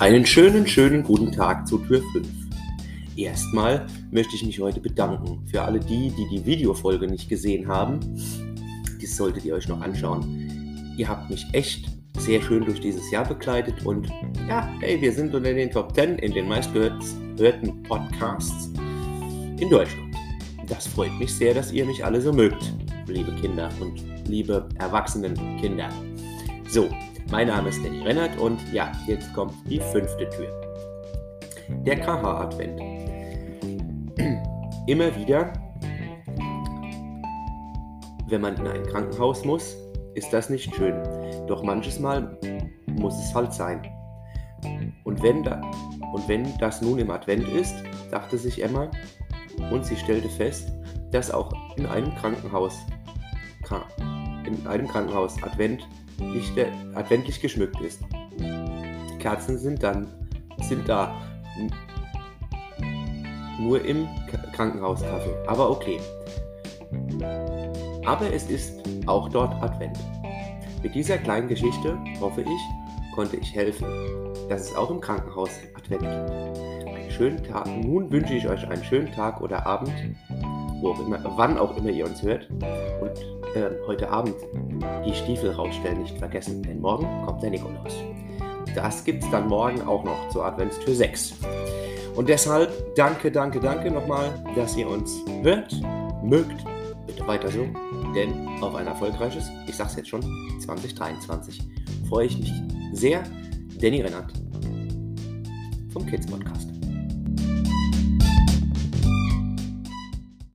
Einen schönen, schönen guten Tag zu Tür 5. Erstmal möchte ich mich heute bedanken für alle die, die die Videofolge nicht gesehen haben. Dies solltet ihr euch noch anschauen. Ihr habt mich echt sehr schön durch dieses Jahr begleitet und ja, hey, wir sind unter den Top 10 in den meistgehörten Podcasts in Deutschland. Das freut mich sehr, dass ihr mich alle so mögt, liebe Kinder und liebe erwachsenen Kinder. So, mein Name ist Danny Rennert und ja, jetzt kommt die fünfte Tür. Der KH-Advent. Immer wieder, wenn man in ein Krankenhaus muss, ist das nicht schön. Doch manches Mal muss es halt sein. Und wenn, da, und wenn das nun im Advent ist, dachte sich Emma, und sie stellte fest, dass auch in einem Krankenhaus, in einem Krankenhaus Advent Lichter, adventlich geschmückt ist. Kerzen sind dann sind da nur im Krankenhauskaffee, aber okay. Aber es ist auch dort Advent. Mit dieser kleinen Geschichte, hoffe ich, konnte ich helfen, dass es auch im Krankenhaus Advent gibt. Einen schönen Tag. Nun wünsche ich euch einen schönen Tag oder Abend, wo auch immer, wann auch immer ihr uns hört. Und äh, heute Abend die Stiefel rausstellen nicht vergessen, denn morgen kommt der Nikolaus. Das gibt es dann morgen auch noch zur Adventstür 6. Und deshalb danke, danke, danke nochmal, dass ihr uns hört, mögt. Bitte weiter so, denn auf ein erfolgreiches, ich sag's jetzt schon, 2023 freue ich mich sehr. Danny Rennert vom Kids Podcast.